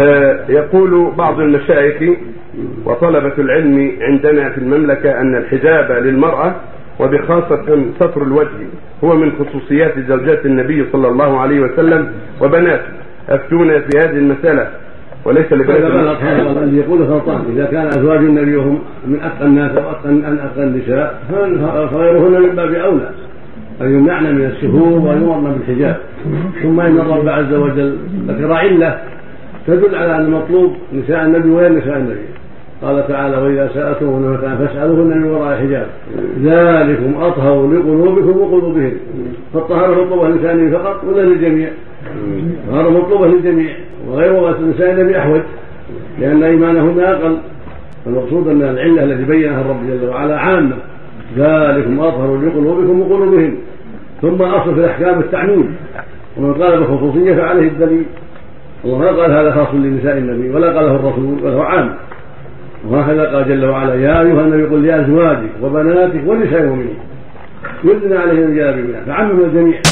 آه، يقول بعض المشايخ وطلبة العلم عندنا في المملكة أن الحجاب للمرأة وبخاصة ستر الوجه هو من خصوصيات زوجات النبي صلى الله عليه وسلم وبناته أفتونا في هذه المسألة وليس لبنات. هذا الذي يقول سلطان إذا كان أزواج النبي هم من أتقى الناس واتقى أتقى النساء فغيرهن من باب أولى؟ أن يمنعن من السهول ويؤمرن بالحجاب. ثم إن الرب عز وجل ذكر عله تدل على أن المطلوب نساء النبي وغير نساء النبي. قال تعالى وإذا سألتموهن متاعا فاسألوهن من وراء حجاب. ذلكم أطهر لقلوبكم وقلوبهم فالطهاره مطلوبه للانسان فقط ولا للجميع؟ الطهاره مطلوبه للجميع. وغير نساء النبي احوج لأن إيمانهن أقل. المقصود أن العلة التي بينها الرب جل وعلا عامة. ذلكم أطهر لقلوبكم وقلوبهم ثم الأصل في الأحكام التعميم ومن قال بالخصوصيه فعليه الدليل. الله ما قال هذا خاص لنساء النبي ولا قاله الرسول بل هو عام. وهكذا قال جل وعلا يا أيها النبي قل لأزواجك وبناتك ونساء المؤمنين يدن عليهم من جلابيبها فعمم الجميع